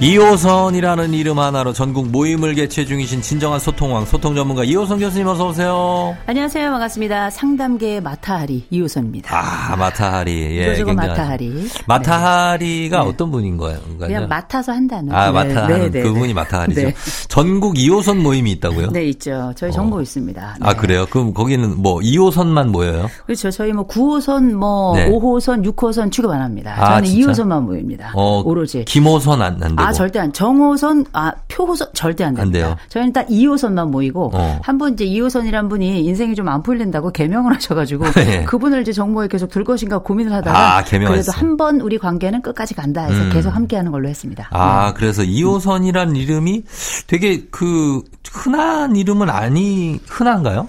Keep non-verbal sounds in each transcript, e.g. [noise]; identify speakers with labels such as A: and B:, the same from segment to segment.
A: 2호선이라는 이름 하나로 전국 모임을 개최 중이신 진정한 소통왕 소통 전문가 이호선 교수님 어서 오세요.
B: 안녕하세요. 반갑습니다. 상담계 마타하리 이호선입니다.
A: 아 마타하리. 예,
B: 이거저거 마타하리.
A: 마타하리가
B: 네.
A: 어떤 분인 거예요?
B: 그냥 맡아서 한다는.
A: 아
B: 네,
A: 마타하는
B: 네, 네,
A: 그분이
B: 네.
A: 마타하리죠.
B: 네.
A: 전국 2호선 모임이 있다고요?
B: 네, 있죠. 저희 정보 있습니다. 네.
A: 아 그래요? 그럼 거기는 뭐 2호선만 모여요?
B: 그렇죠. 저희 뭐 9호선, 뭐
A: 네.
B: 5호선, 6호선 취급 안 합니다.
A: 아,
B: 저는
A: 진짜?
B: 2호선만 모입니다.
A: 어,
B: 오로지.
A: 김호선 안, 안.
B: 아, 절대 안. 정호선, 아, 표호선 절대 안 됩니다.
A: 돼요?
B: 저희는 딱 2호선만 모이고
A: 어.
B: 한번 이제 2호선이란 분이 인생이 좀 안 풀린다고 개명을 하셔가지고 [laughs]
A: 네.
B: 그분을 이제 정모에 계속 둘 것인가 고민을 하다가
A: 아.
B: 그래도 한 번 우리 관계는 끝까지 간다 해서
A: 음.
B: 계속 함께하는 걸로 했습니다.
A: 아,
B: 네.
A: 그래서 2호선이란 이름이 되게 그 흔한 이름은 아니 흔한가요?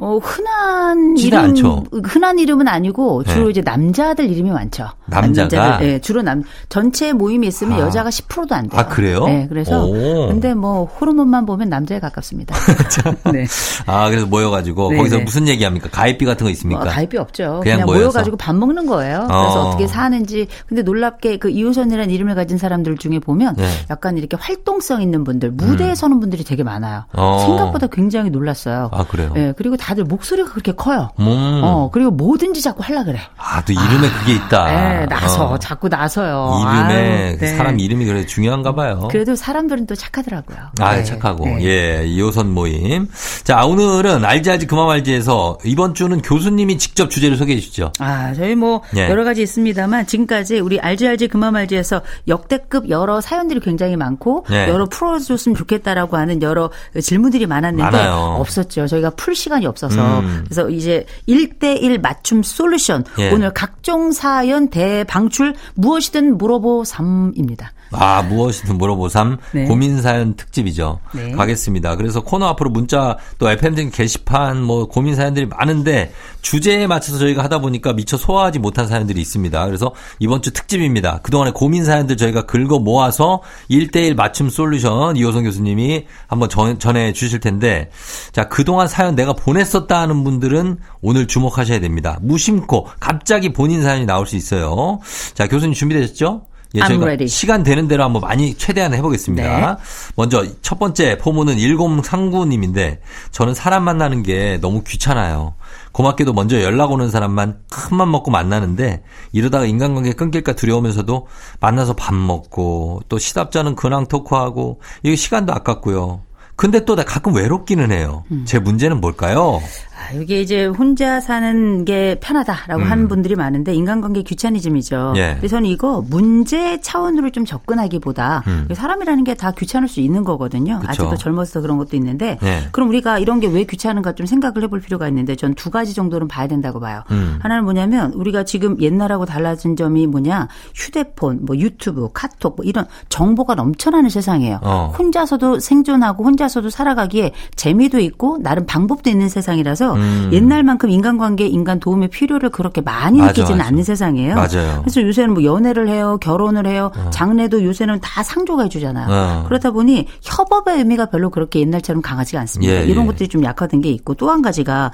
B: 어, 흔한 이름,
A: 않죠.
B: 흔한 이름은 아니고 주로
A: 네.
B: 이제 남자들 이름이 많죠.
A: 남자가?
B: 남자들, 예, 주로 남, 전체 모임이 있으면
A: 아.
B: 여자가 10%도 안 돼요.
A: 아, 그래요?
B: 네, 그래서.
A: 오.
B: 근데 뭐, 호르몬만 보면 남자에 가깝습니다. [laughs] 네.
A: 아, 그래서 모여가지고
B: 네,
A: 거기서
B: 네.
A: 무슨 얘기합니까? 가입비 같은 거 있습니까?
B: 뭐 가입이 없죠.
A: 그냥
B: 그냥? 모여가지고 밥 먹는 거예요. 그래서
A: 어.
B: 어. 떻게 사는지. 근데 놀랍게 그 이호선이라는 이름을 가진 사람들 중에 보면
A: 네.
B: 약간 이렇게 활동성 있는 분들, 무대에 서는 분들이 되게 많아요.
A: 어.
B: 생각보다 굉장히 놀랐어요.
A: 아, 그래요?
B: 예, 그리고 다들 목소리가 그렇게 커요.
A: 음.
B: 어, 그리고 뭐든지 자꾸 하려 그래.
A: 아, 또 이름에 그게 있다.
B: 예, 나서,
A: 어.
B: 자꾸 나서요.
A: 이름에
B: 아유,
A: 그
B: 네.
A: 사람 이름이 그래 중요한가 봐요.
B: 그래도 사람들은 또 착하더라고요.
A: 아,
B: 네,
A: 착하고.
B: 네.
A: 예, 2호선 모임. 자, 오늘은 알지 알지 그만 알지에서 이번 주는 교수님이 직접 주제를 소개해 주시죠.
B: 아, 저희 뭐
A: 예.
B: 여러 가지 있습니다만 지금까지 우리 알지 알지 그만 알지에서 역대급 여러 사연들이 굉장히 많고
A: 예.
B: 여러 풀어줬으면 좋겠다라고 하는 여러 질문들이 많았는데
A: 많아요.
B: 없었죠. 저희가 풀 시간이 없어 서
A: 음.
B: 그래서 이제 1대1 맞춤 솔루션
A: 예.
B: 오늘 각종 사연 대방출 무엇이든 물어보 3입니다.
A: 아, 무엇이든 물어보삼
B: 네.
A: 고민 사연 특집이죠.
B: 네.
A: 가겠습니다. 그래서 코너 앞으로 문자 또 FM등 게시판 뭐 고민 사연들이 많은데 주제에 맞춰서 저희가 하다 보니까 미처 소화하지 못한 사연들이 있습니다. 그래서 이번 주 특집입니다. 그동안의 고민 사연들 저희가 긁어 모아서 1대1 맞춤 솔루션 이호성 교수님이 한번 전, 전해 주실 텐데 자, 그동안 사연 내가 보냈었다 하는 분들은 오늘 주목하셔야 됩니다. 무심코 갑자기 본인 사연이 나올 수 있어요. 자, 교수님 준비되셨죠? 예,
B: I'm
A: 저희가
B: ready.
A: 시간 되는 대로 한번 많이 최대한 해보겠습니다.
B: 네.
A: 먼저 첫 번째 포문은 1039님인데 저는 사람 만나는 게 너무 귀찮아요. 고맙게도 먼저 연락 오는 사람만 큰맘 먹고 만나는데 이러다가 인간관계 끊길까 두려우면서도 만나서 밥 먹고 또 시답잖은 근황 토크하고 이게 시간도 아깝고요. 근데 또 나 가끔 외롭기는 해요.
B: 음.
A: 제 문제는 뭘까요?
B: 아, 이게 이제 혼자 사는 게 편하다라고
A: 음.
B: 하는 분들이 많은데 인간관계 귀차니즘이죠.
A: 예.
B: 근데 저는 이거 문제 차원으로 좀 접근하기보다
A: 음.
B: 사람이라는 게 다 귀찮을 수 있는 거거든요.
A: 그쵸.
B: 아직도 젊어서 그런 것도 있는데
A: 예.
B: 그럼 우리가 이런 게 왜 귀찮은가 좀 생각을 해볼 필요가 있는데 전 두 가지 정도는 봐야 된다고 봐요.
A: 음.
B: 하나는 뭐냐면 우리가 지금 옛날하고 달라진 점이 뭐냐 휴대폰, 뭐 유튜브, 카톡 뭐 이런 정보가 넘쳐나는 세상이에요.
A: 어.
B: 혼자서도 생존하고 혼자서도 살아가기에 재미도 있고 나름 방법도 있는 세상이라서
A: 음.
B: 옛날만큼 인간관계, 인간 도움의 필요를 그렇게 많이
A: 맞아,
B: 느끼지는
A: 맞아.
B: 않는 세상이에요.
A: 맞아요.
B: 그래서 요새는 뭐 연애를 해요, 결혼을 해요, 장래도 요새는 다 상조가 해주잖아요.
A: 어.
B: 그렇다 보니 협업의 의미가 별로 그렇게 옛날처럼 강하지가 않습니다.
A: 예,
B: 이런
A: 예.
B: 것들이 좀 약화된 게 있고 또 한 가지가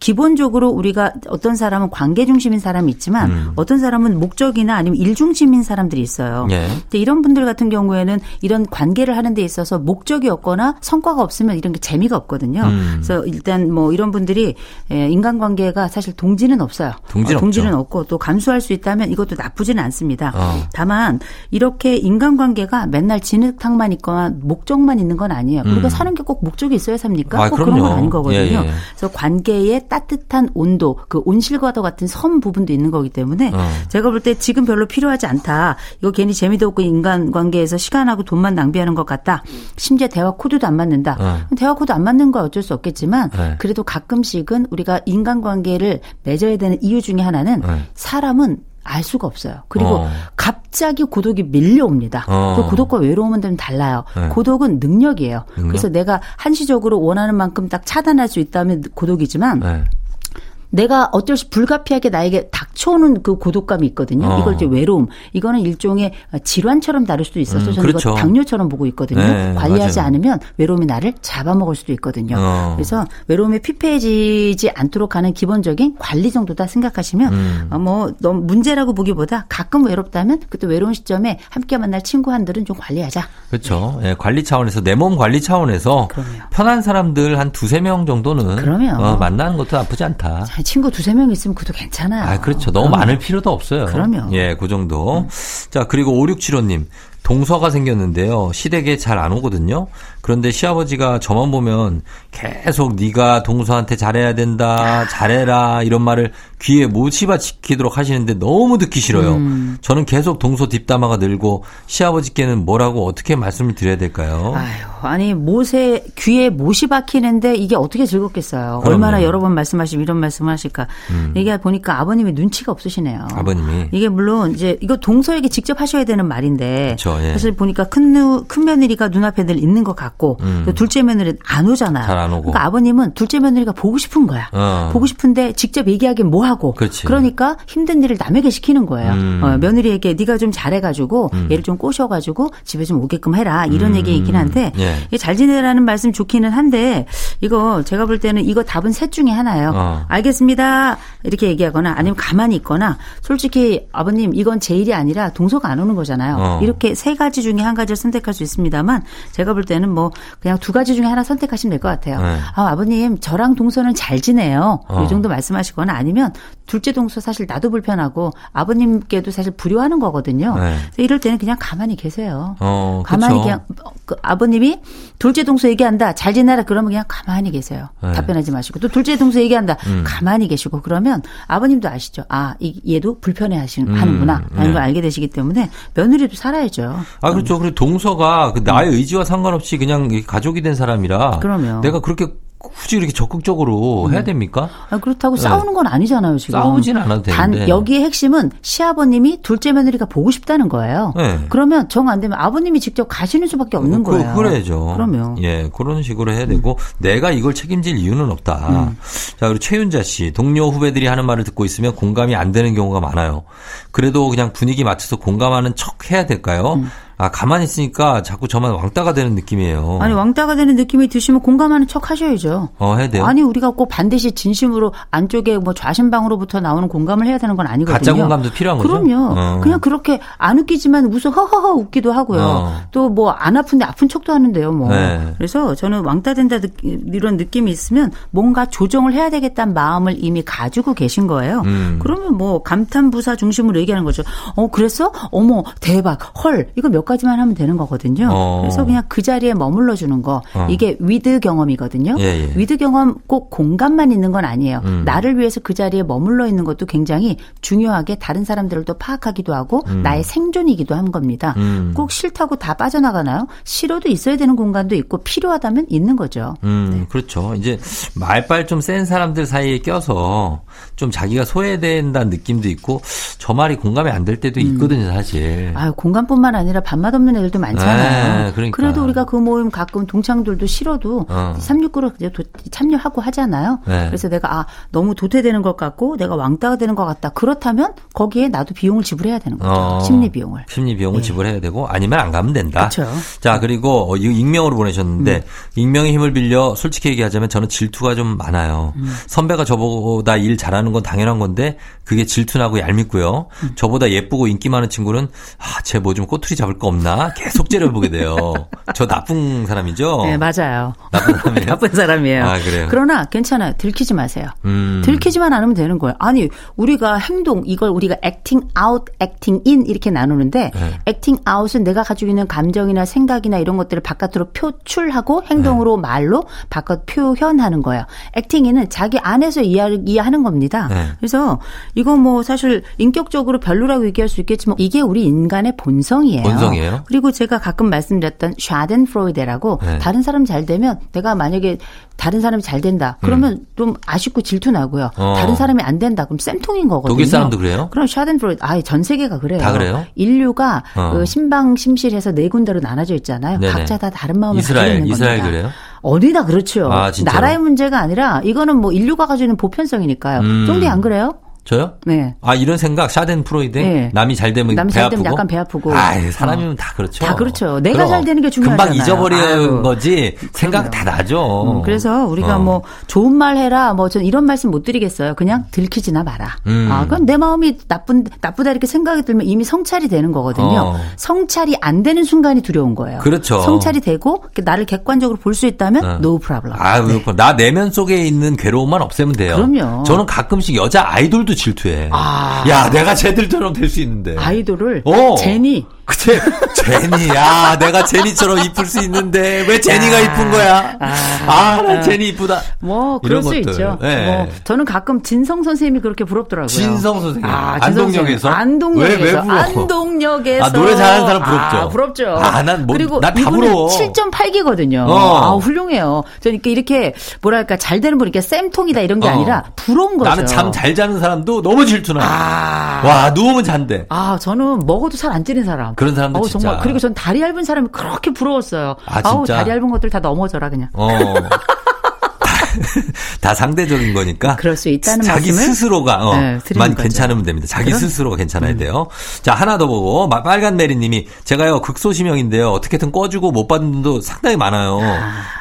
B: 기본적으로 우리가 어떤 사람은 관계 중심인 사람이 있지만
A: 음.
B: 어떤 사람은 목적이나 아니면 일 중심인 사람들이 있어요.
A: 예.
B: 근데 이런 분들 같은 경우에는 이런 관계를 하는 데 있어서 목적이 없거나 성과가 없으면 이런 게 재미가 없거든요.
A: 음.
B: 그래서 일단 뭐 이런 분들이 예, 인간관계가 사실 동지는 없어요.
A: 동지는
B: 어, 동지는. 없고 또 감수할 수 있다면 이것도 나쁘지는 않습니다.
A: 어.
B: 다만 이렇게 인간관계가 맨날 진흙탕만 있거나 목적만 있는 건 아니에요. 우리가
A: 음.
B: 사는 게 꼭 목적이 있어야 삽니까?
A: 아,
B: 꼭 그런 건
A: 그럼요.
B: 아닌 거거든요.
A: 예, 예.
B: 그래서 관계의 따뜻한 온도, 그 온실과도 같은 선 부분도 있는 거기 때문에
A: 어.
B: 제가 볼 때 지금 별로 필요하지 않다. 이거 괜히 재미도 없고 인간관계에서 시간하고 돈만 낭비하는 것 같다. 심지어 대화 코드도 안 맞는다.
A: 어.
B: 대화 코드 안 맞는 거 어쩔 수 없겠지만
A: 네.
B: 그래도 가끔씩은 우리가 인간관계를 맺어야 되는 이유 중에 하나는
A: 네.
B: 사람은 알 수가 없어요. 그리고
A: 어.
B: 갑자기 고독이 밀려옵니다.
A: 어.
B: 그 고독과 외로움은 좀 달라요.
A: 네.
B: 고독은 능력이에요.
A: 능력?
B: 그래서 내가 한시적으로 원하는 만큼 딱 차단할 수 있다면 고독이지만
A: 네.
B: 내가 어쩔 수 불가피하게 나에게 닥쳐오는 그 고독감이 있거든요.
A: 어.
B: 이걸 이제 외로움. 이거는 일종의 질환처럼 다룰 수도 있어서
A: 음,
B: 저는
A: 그렇죠.
B: 이거 당뇨처럼 보고 있거든요.
A: 네,
B: 관리하지
A: 맞아요.
B: 않으면 외로움이 나를 잡아먹을 수도 있거든요.
A: 어.
B: 그래서 외로움에 피폐해지지 않도록 하는 기본적인 관리 정도다 생각하시면
A: 음.
B: 어, 뭐 너무 문제라고 보기보다 가끔 외롭다면 그때 외로운 시점에 함께 만날 친구 한들은 좀 관리하자.
A: 그렇죠. 예, 관리 차원에서 내 몸 관리 차원에서
B: 그럼요.
A: 편한 사람들 한 두세 명 정도는. 어, 만나는 것도 나쁘지 않다.
B: 자, 친구 두세 명 있으면 그것도 괜찮아요.
A: 아, 그렇죠. 너무
B: 그럼요.
A: 많을 필요도 없어요.
B: 그럼요. 음.
A: 예, 그 정도. 자, 그리고 5675님. 동서가 생겼는데요. 시댁에 잘 안 오거든요. 그런데 시아버지가 저만 보면 계속 네가 동서한테 잘해야 된다, 잘해라 이런 말을 귀에 못 씹어 지키도록 하시는데 너무 듣기 싫어요.
B: 음.
A: 저는 계속 동서 뒷담화가 늘고 시아버지께는 뭐라고 어떻게 말씀을 드려야 될까요?
B: 아유, 아니 못에 귀에 못이 박히는데 이게 어떻게 즐겁겠어요.
A: 그럼요.
B: 얼마나 여러 번 말씀하시면 이런 말씀을 하실까.
A: 음.
B: 이게 보니까 아버님이 눈치가 없으시네요.
A: 아버님이.
B: 이게 물론 이제 이거 동서에게 직접 하셔야 되는 말인데
A: 그쵸, 예.
B: 사실 보니까 큰, 누, 큰 며느리가 눈앞에 늘 있는 것 같고
A: 음.
B: 또 둘째 며느리는 안 오잖아요.
A: 잘 안 오고.
B: 그러니까 아버님은 둘째 며느리가 보고 싶은 거야.
A: 어.
B: 보고 싶은데 직접 얘기하기엔 뭐 하고.
A: 그렇지.
B: 러니까 힘든 일을 남에게 시키는 거예요.
A: 음.
B: 어, 며느리에게 네가 좀 잘해가지고 얘를 좀 꼬셔가지고 집에 좀 오게끔 해라 이런
A: 음.
B: 얘기이긴 한데
A: 예.
B: 이게 잘 지내라는 말씀 좋기는 한데 이거 제가 볼 때는 이거 답은 셋 중에 하나예요.
A: 어.
B: 알겠습니다 이렇게 얘기하거나 아니면 가만히 있거나 솔직히 아버님 이건 제 일이 아니라 동서가 안 오는 거잖아요.
A: 어.
B: 이렇게 세 가지 중에 한 가지를 선택할 수 있습니다만 제가 볼 때는 뭐 그냥 두 가지 중에 하나 선택하시면 될 것 같아요.
A: 네.
B: 아, 아버님 저랑 동서는 잘 지내요.
A: 어.
B: 이 정도 말씀하시거나 아니면 둘째 동서 사실 나도 불편하고 아버님께도 사실 불효하는 거거든요.
A: 네.
B: 이럴 때는 그냥 가만히 계세요.
A: 어,
B: 가만히
A: 그쵸.
B: 그냥 어, 그 아버님이 둘째 동서 얘기한다 잘 지내라 그러면 그냥 가만히 계세요.
A: 네.
B: 답변하지 마시고 또 둘째 동서 얘기한다
A: 음.
B: 가만히 계시고 그러면 아버님도 아시죠. 아 이- 얘도 불편해 하시는 하는구나
A: 음,
B: 라는
A: 네.
B: 걸 알게 되시기 때문에 며느리도 살아야죠.
A: 아, 그렇죠. 그리고 동서가 그 나의 의지와 상관없이 그냥 가족이 된 사람이라.
B: 음. 그럼요.
A: 내가 그렇게 굳이 이렇게 적극적으로 해야 됩니까?
B: 아, 그렇다고
A: 네.
B: 싸우는 건 아니잖아요, 지금.
A: 싸우지는 않아도 되는데.
B: 단 여기의 핵심은 시아버님이 둘째 며느리가 보고 싶다는 거예요.
A: 네.
B: 그러면 정 안 되면 아버님이 직접 가시는 수밖에 없는
A: 그,
B: 거예요.
A: 그래야죠.
B: 그럼요.
A: 예, 그런 식으로 해야 되고 내가 이걸 책임질 이유는 없다.
B: 음.
A: 자, 그리고 최윤자 씨, 동료 후배들이 하는 말을 듣고 있으면 공감이 안 되는 경우가 많아요. 그래도 그냥 분위기 맞춰서 공감하는 척 해야 될까요?
B: 음.
A: 아, 가만히 있으니까 자꾸 저만 왕따가 되는 느낌이에요.
B: 아니 왕따가 되는 느낌이 드시면 공감하는 척 하셔야죠.
A: 어, 해야 돼요.
B: 아니 우리가 꼭 반드시 진심으로 안쪽에 뭐 좌심방으로부터 나오는 공감을 해야 되는 건 아니거든요.
A: 가짜 공감도 필요한 거죠?
B: 그럼요.
A: 어.
B: 그냥 그렇게 안 웃기지만 웃어 허허허 웃기도 하고요.
A: 어.
B: 또뭐 안 아픈데 아픈 척도 하는데요. 뭐.
A: 네.
B: 그래서 저는 왕따 된다 느- 이런 느낌이 있으면 뭔가 조정을 해야 되겠다는 마음을 이미 가지고 계신 거예요.
A: 음.
B: 그러면 뭐 감탄 부사 중심으로 얘기하는 거죠. 어 그랬어? 어머 대박 헐 이거 몇 가지만 하면 되는 거거든요.
A: 어.
B: 그래서 그냥 그 자리에 머물러 주는 거
A: 어.
B: 이게 with 경험이거든요.
A: 예, 예.
B: with 경험 꼭 공감만 있는 건 아니에요.
A: 음.
B: 나를 위해서 그 자리에 머물러 있는 것도 굉장히 중요하게 다른 사람들을 또 파악하기도 하고 나의 생존이기도 한 겁니다.
A: 음.
B: 꼭 싫다고 다 빠져나가나요? 싫어도 있어야 되는 공간도 있고 필요하다면 있는 거죠.
A: 음,
B: 네.
A: 그렇죠. 이제 말빨 좀 센 사람들 사이에 껴서 좀 자기가 소외된다는 느낌도 있고 저 말이 공감이 안 될 때도 있거든요, 사실.
B: 아 공간뿐만 아니라 밥밥 맛 없는 애들도 많잖아요.
A: 네, 그러니까.
B: 그래도 우리가 그 모임 가끔 동창들도 싫어도
A: 어.
B: 369로 참여하고 하잖아요.
A: 네.
B: 그래서 내가 아 너무 도태되는 것 같고 내가 왕따가 되는 것 같다. 그렇다면 거기에 나도 비용을 지불해야 되는 거죠.
A: 어,
B: 심리 비용을.
A: 심리 비용을
B: 네.
A: 지불해야 되고 아니면 안 가면 된다.
B: 그쵸.
A: 자 그리고 어, 익명으로 보내셨는데
B: 음.
A: 익명의 힘을 빌려 솔직히 얘기하자면 저는 질투가 좀 많아요.
B: 음.
A: 선배가 저보다 일 잘하는 건 당연한 건데 그게 질투나고 얄밉고요.
B: 음.
A: 저보다 예쁘고 인기 많은 친구는 아 쟤 뭐 좀 꼬투리 잡을 거 없나 계속 째려보게 돼요. 저 나쁜 사람이죠.
B: 네, 맞아요.
A: 나쁜 사람이에요. [laughs]
B: 나쁜 사람이에요.
A: 아, 그래요?
B: 그러나 괜찮아요. 들키지 마세요.
A: 음.
B: 들키지만 않으면 되는 거예요. 아니, 우리가 행동, 이걸 우리가 acting out, acting in 이렇게 나누는데
A: 네.
B: acting out은 내가 가지고 있는 감정이나 생각이나 이런 것들을 바깥으로 표출하고 행동으로
A: 네.
B: 말로 바깥 표현하는 거예요. acting in은 자기 안에서 이해, 이해하는 겁니다.
A: 네.
B: 그래서 이거 뭐 사실 인격적으로 별로라고 얘기할 수 있겠지만 이게 우리 인간의 본성이에요.
A: 본성이에요?
B: 그리고 제가 가끔 말씀드렸던 Schadenfreude라고
A: 네.
B: 다른 사람 잘 되면 내가 만약에 다른 사람이 잘 된다. 그러면 좀 아쉽고 질투 나고요.
A: 음. 어.
B: 다른 사람이 안 된다. 그럼 쌤통인 거거든요.
A: 독일 사람도 그래요?
B: 그럼 Schadenfreude 아예 전 세계가 그래요.
A: 다 그래요?
B: 인류가
A: 어.
B: 그 심방심실해서 네 군데로 나눠져 있잖아요.
A: 네네.
B: 각자 다 다른 마음을
A: 이스라엘,
B: 가지고 있는
A: 이스라엘
B: 겁니다.
A: 그래요?
B: 어디나 그렇죠.
A: 아?
B: 나라의 문제가 아니라 이거는 뭐 인류가 가지고 있는 보편성이니까요.
A: 음.
B: 쫑디 안 그래요?
A: 저요?
B: 네.
A: 아 이런 생각 Schadenfreude
B: 네.
A: 남이 잘 되면
B: 남이 배잘
A: 아프고
B: 되면 약간 배 아프고.
A: 아 사람이면
B: 어.
A: 다 그렇죠.
B: 다 그렇죠. 내가 잘 되는 게 중요하잖아요.
A: 금방 잊어버리는. 거지 생각 다 나죠.
B: 음, 그래서 우리가
A: 어.
B: 뭐 좋은 말 해라 뭐 전 이런 말씀 못 드리겠어요. 그냥 들키지나 마라.
A: 음.
B: 아, 그건 내 마음이 나쁜 나쁘다 이렇게 생각이 들면 이미 성찰이 되는 거거든요.
A: 어.
B: 성찰이 안 되는 순간이 두려운 거예요.
A: 그렇죠.
B: 성찰이 되고 나를 객관적으로 볼 수 있다면
A: 어.
B: no problem.
A: 아, 그렇고 나 내면 속에 있는 괴로움만 없애면 돼요.
B: 그럼요.
A: 저는 가끔씩 여자 아이돌도 질투해.
B: 아.
A: 야, 내가 쟤들처럼 될 수 있는데.
B: 아이돌을
A: 어.
B: 제니
A: 그치? 제니, 야, 내가 제니처럼 이쁠 수 있는데 왜 제니가
B: 야.
A: 이쁜 거야?
B: 아.
A: 아, 난 제니 이쁘다.
B: 뭐 그럴 수
A: 것들.
B: 있죠.
A: 네.
B: 뭐 저는 가끔 진성 선생님이 그렇게 부럽더라고요.
A: 진성 선생님.
B: 아,
A: 안동역에서?
B: 안동역에서.
A: 왜, 왜 부러워?
B: 안동역에서.
A: 아, 노래 잘하는 사람 부럽죠?
B: 아, 부럽죠.
A: 아, 난 뭐-
B: 그리고
A: 나다 부러워.
B: 7.8기거든요.
A: 어.
B: 아, 훌륭해요. 저는 이렇게, 이렇게 뭐랄까 잘 되는 분 이렇게 쌤통이다 이런 게
A: 어.
B: 아니라 부러운 거죠.
A: 나는 잠 잘 자는 사람도 너무 질투나.
B: 아.
A: 와, 누우면 잔대.
B: 아, 저는 먹어도 살 안 찌는 사람.
A: 그런 사람들
B: 어우,
A: 진짜.
B: 정말. 그리고 전 다리 얇은 사람이 그렇게 부러웠어요.
A: 아,
B: 아우,
A: 진짜?
B: 다리 얇은 것들 다 넘어져라, 그냥.
A: 어. [laughs] 다 상대적인 거니까.
B: 그럴 수 있다는
A: 자기 스스로가 어,
B: 네,
A: 만
B: 거죠.
A: 괜찮으면 됩니다. 자기
B: 그럼? 음.
A: 스스로가 괜찮아야 돼요. 자 하나 더 보고 마- 빨간 메리님이 제가요 극소심형인데요. 어떻게든 꺼주고 못 받는 분도 상당히 많아요.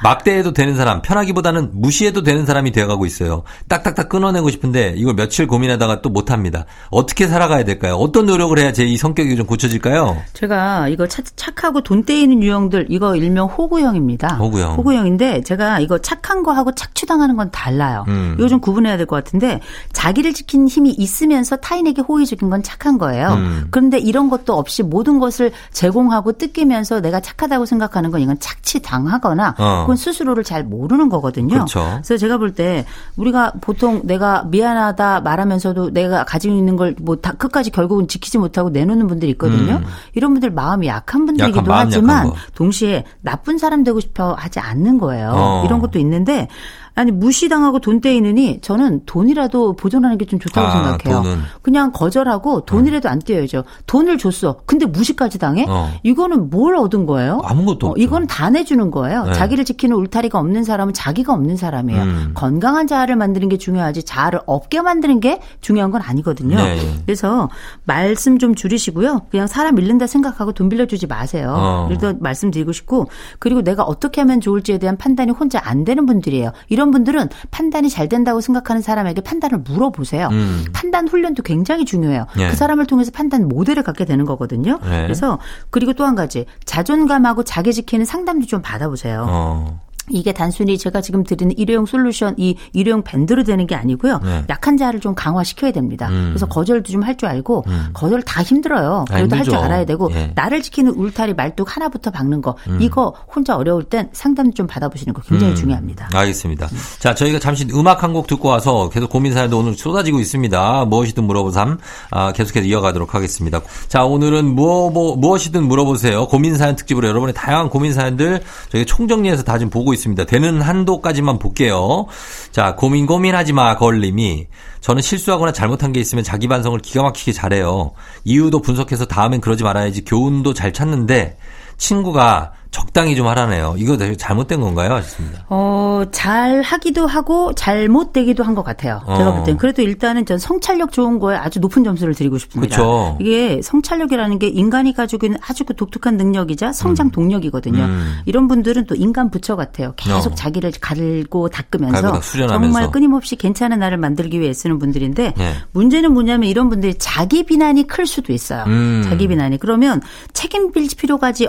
A: 막대해도 되는 사람, 편하기보다는 무시해도 되는 사람이 되어가고 있어요. 딱딱딱 끊어내고 싶은데 이걸 며칠 고민하다가 또 못합니다. 어떻게 살아가야 될까요? 어떤 노력을 해야 제 이 성격이 좀 고쳐질까요?
B: 제가 이거 착, 착하고 돈 떼이는 유형들 이거 일명 호구형입니다.
A: 호구형.
B: 호구형인데 제가 이거 착한 거하고 착 취당하는 건 달라요.
A: 음.
B: 이거 좀 구분해야 될 것 같은데 자기를 지키는 힘이 있으면서 타인에게 호의적인 건 착한 거예요.
A: 음.
B: 그런데 이런 것도 없이 모든 것을 제공하고 뜯기면서 내가 착하다고 생각하는 건 이건 착취당하거나
A: 어.
B: 그건 스스로를 잘 모르는 거거든요.
A: 그렇죠.
B: 그래서 제가 볼 때 우리가 보통 내가 미안하다 말하면서도 내가 가지고 있는 걸 뭐 다 끝까지 결국은 지키지 못하고 내놓는 분들이 있거든요.
A: 음.
B: 이런 분들 마음이 약한 분들이기도
A: 약한, 약한
B: 하지만
A: 거.
B: 동시에 나쁜 사람 되고 싶어 하지 않는 거예요.
A: 어.
B: 이런 것도 있는데 아니 무시당하고 돈 떼이느니 저는 돈이라도 보존하는 게 좀 좋다고
A: 아,
B: 생각해요.
A: 돈은.
B: 그냥 거절하고 돈이라도 안 떼어야죠. 돈을 줬어. 근데 무시까지 당해?
A: 어.
B: 이거는 뭘 얻은 거예요?
A: 아무것도
B: 어,
A: 없죠.
B: 이건 다 내주는 거예요.
A: 네.
B: 자기를 지키는 울타리가 없는 사람은 자기가 없는 사람이에요.
A: 음.
B: 건강한 자아를 만드는 게 중요하지 자아를 없게 만드는 게 중요한 건 아니거든요.
A: 네, 예.
B: 그래서 말씀 좀 줄이시고요. 그냥 사람 잃는다 생각하고 돈 빌려주지 마세요.
A: 어.
B: 이렇게 말씀드리고 싶고 그리고 내가 어떻게 하면 좋을지에 대한 판단이 혼자 안 되는 분들이에요. 이런 분들은 판단이 잘 된다고 생각하는 사람에게 판단을 물어보세요.
A: 음.
B: 판단 훈련도 굉장히 중요해요.
A: 예.
B: 그 사람을 통해서 판단 모델을 갖게 되는 거거든요.
A: 네.
B: 그래서 그리고 또 한 가지 자존감하고 자기 지키는 상담도 좀 받아보세요.
A: 어.
B: 이게 단순히 제가 지금 드리는 일회용 솔루션, 이 일회용 밴드로 되는 게 아니고요.
A: 네.
B: 약한 자를 좀 강화시켜야 됩니다.
A: 음.
B: 그래서 거절도 좀 할 줄 알고 거절 다 힘들어요.
A: 아,
B: 그래도 할 줄. 알아야 되고
A: 예. 음.
B: 나를 지키는 울타리 말뚝 하나부터 박는 거 이거 혼자 어려울 땐 상담 좀 받아보시는 거 굉장히
A: 음.
B: 중요합니다.
A: 알겠습니다. 자, 저희가 잠시 음악 한 곡 듣고 와서 계속 고민 사연도 오늘 쏟아지고 있습니다. 무엇이든 물어보삼 아, 계속해서 이어가도록 하겠습니다. 자, 오늘은 무엇, 뭐, 무엇이든 물어보세요. 고민 사연 특집으로 여러분의 다양한 고민 사연들 저희 총정리해서 다 좀 보고 있습니다. 있습니다. 되는 한도까지만 볼게요. 자, 고민 고민하지 마 걸님이 저는 실수하거나 잘못한 게 있으면 자기 반성을 기가 막히게 잘해요. 이유도 분석해서 다음엔 그러지 말아야지 교훈도 잘 찾는데 친구가 적당히 좀 하라네요. 이거 되게 잘못된 건가요? 하셨습니다.
B: 어, 잘 하기도 하고 잘못되기도 한 것 같아요.
A: 어.
B: 제가 볼 땐. 그래도 일단은 전 성찰력 좋은 거에 아주 높은 점수를 드리고 싶습니다.
A: 그쵸.
B: 이게 성찰력이라는 게 인간이 가지고 있는 아주 그 독특한 능력이자 성장 동력이거든요.
A: 음.
B: 이런 분들은 또 인간 부처 같아요. 계속
A: 어.
B: 자기를 갈고 닦으면서
A: 갈고.
B: 정말 끊임없이 괜찮은 나를 만들기 위해 쓰는 분들인데
A: 예.
B: 문제는 뭐냐면 이런 분들이 자기 비난이 클 수도 있어요.
A: 음.
B: 자기 비난이. 그러면 책임질 필요까지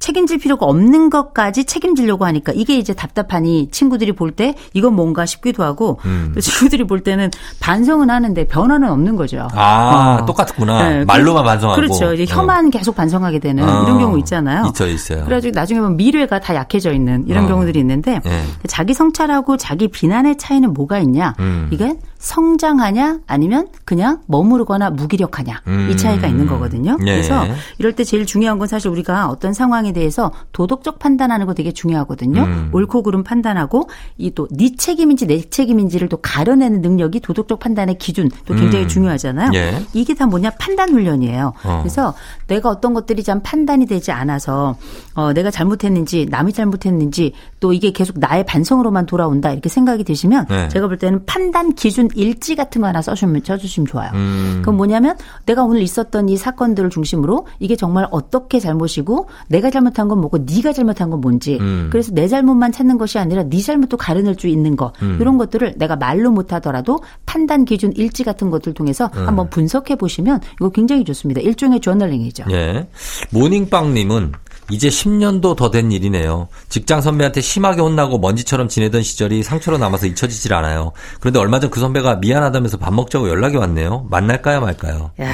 B: 책임질 필요가 없는 것까지 책임지려고 하니까 이게 이제 답답하니 친구들이 볼 때 이건 뭔가 싶기도 하고
A: 음.
B: 또 친구들이 볼 때는 반성은 하는데 변화는 없는 거죠.
A: 아,
B: 어.
A: 똑같구나.
B: 네,
A: 말로만
B: 그-
A: 반성하고.
B: 그렇죠. 이제 혀만 계속 반성하게 되는
A: 어.
B: 이런 경우 있잖아요.
A: 있죠, 있어요.
B: 그래가지고 나중에 보면 미래가 다 약해져 있는 이런
A: 어.
B: 경우들이 있는데
A: 예.
B: 자기 성찰하고 자기 비난의 차이는 뭐가 있냐?
A: 음.
B: 이게 성장하냐 아니면 그냥 머무르거나 무기력하냐
A: 음.
B: 이 차이가 있는 거거든요.
A: 예.
B: 그래서 이럴 때 제일 중요한 건 사실 우리가 어떤 상황에 대해서 도덕적 판단하는 거 되게 중요하거든요.
A: 음.
B: 옳고 그름 판단하고 이 또 네 책임인지 내 책임인지를 또 가려내는 능력이 도덕적 판단의 기준 또 굉장히
A: 음.
B: 중요하잖아요.
A: 예.
B: 이게 다 뭐냐 판단 훈련이에요.
A: 어.
B: 그래서 내가 어떤 것들이 참 판단이 되지 않아서 어, 내가 잘못했는지 남이 잘못했는지 또 이게 계속 나의 반성으로만 돌아온다 이렇게 생각이 드시면
A: 네.
B: 제가 볼 때는 판단 기준 일지 같은 거 하나 써주면 쳐주시면 좋아요.
A: 음.
B: 그건 뭐냐면 내가 오늘 있었던 이 사건들을 중심으로 이게 정말 어떻게 잘못이고 내가 잘 못한 건 뭐고 네가 잘못한 건 뭔지
A: 음.
B: 그래서 내 잘못만 찾는 것이 아니라 네 잘못도 가려낼 수 있는 거
A: 음.
B: 이런 것들을 내가 말로 못하더라도 판단 기준 일지 같은 것들 통해서
A: 음.
B: 한번 분석해 보시면 이거 굉장히 좋습니다. 일종의 저널링이죠.
A: 예. 모닝빵님은 이제 10년도 더 된 일이네요. 직장 선배한테 심하게 혼나고 먼지처럼 지내던 시절이 상처로 남아서 잊혀지질 않아요. 그런데 얼마 전 그 선배가 미안하다면서 밥 먹자고 연락이 왔네요. 만날까요 말까요?
B: 야,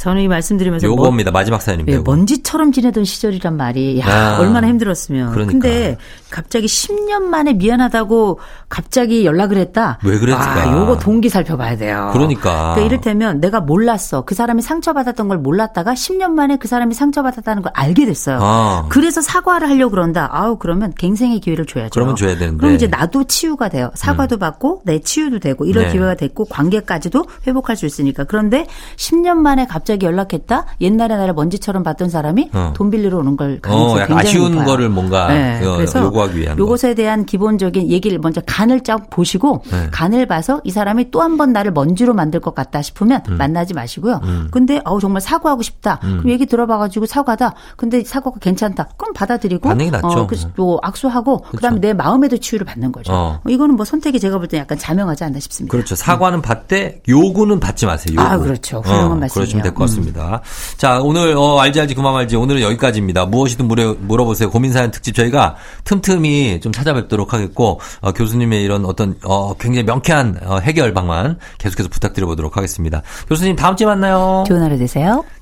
B: 저는 이 말씀드리면서 뭐-
A: 요겁니다. 마지막 사연입니다.
B: 예. 먼지처럼 지내던 시절이란 말이 야
A: 아.
B: 얼마나 힘들었으면.
A: 그러니까.
B: 근데 갑자기 10년 만에 미안하다고 갑자기 연락을 했다.
A: 왜 그랬을까?
B: 아, 요거 동기 살펴봐야 돼요.
A: 그러니까.
B: 이를테면 내가 몰랐어. 그 사람이 상처받았던 걸 몰랐다가 10년 만에 그 사람이 상처받았다는 걸 알게 됐어요.
A: 아.
B: 그래서 사과를 하려고 그런다. 아우 그러면 갱생의 기회를 줘야죠.
A: 그러면 줘야 되는데. 음.
B: 그럼 이제 나도 치유가 돼요. 사과도 받고 내 치유도 되고 이런
A: 네.
B: 기회가 됐고 관계까지도 회복할 수 있으니까. 그런데 10년 만에 갑자기 연락했다. 옛날에 나를 먼지처럼 봤던 사람이
A: 어.
B: 돈 빌리러 오는 걸 가능성이
A: 어,
B: 굉장히
A: 아쉬운
B: 높아요.
A: 거를 뭔가
B: 네,
A: 어,
B: 그래서
A: 요구하기 위한 거.
B: 요것에 대한 기본적인 얘기를 먼저 간을 쫙 보시고
A: 네.
B: 간을 봐서 이 사람이 또 한 번 나를 먼지로 만들 것 같다 싶으면
A: 음.
B: 만나지 마시고요. 근데 어우 정말 사과하고 싶다. 그럼 얘기 들어봐가지고 사과다. 근데 사과가 괜찮 다. 그럼 받아들이고
A: 반응이 낫죠.
B: 어, 그래서 또 악수하고 그다음에 내 마음에도 치유를 받는 거죠.
A: 어.
B: 이거는 뭐 선택이 제가 볼 때 약간 자명하지 않나 싶습니다.
A: 그렇죠. 사과는 받되 요구는 받지 마세요. 요구.
B: 아, 그렇죠. 훌륭한 말씀이에요.
A: 그러시면 될 것 같습니다. 자, 오늘 어, 알지 알지 그만 알지 오늘은 여기까지입니다. 무엇이든 물어, 물어보세요. 고민 사연 특집 저희가 틈틈이 좀 찾아뵙도록 하겠고 어, 교수님의 이런 어떤 어, 굉장히 명쾌한 어, 해결 방안 계속해서 부탁드려보도록 하겠습니다. 교수님 다음 주에 만나요.
B: 좋은 하루 되세요.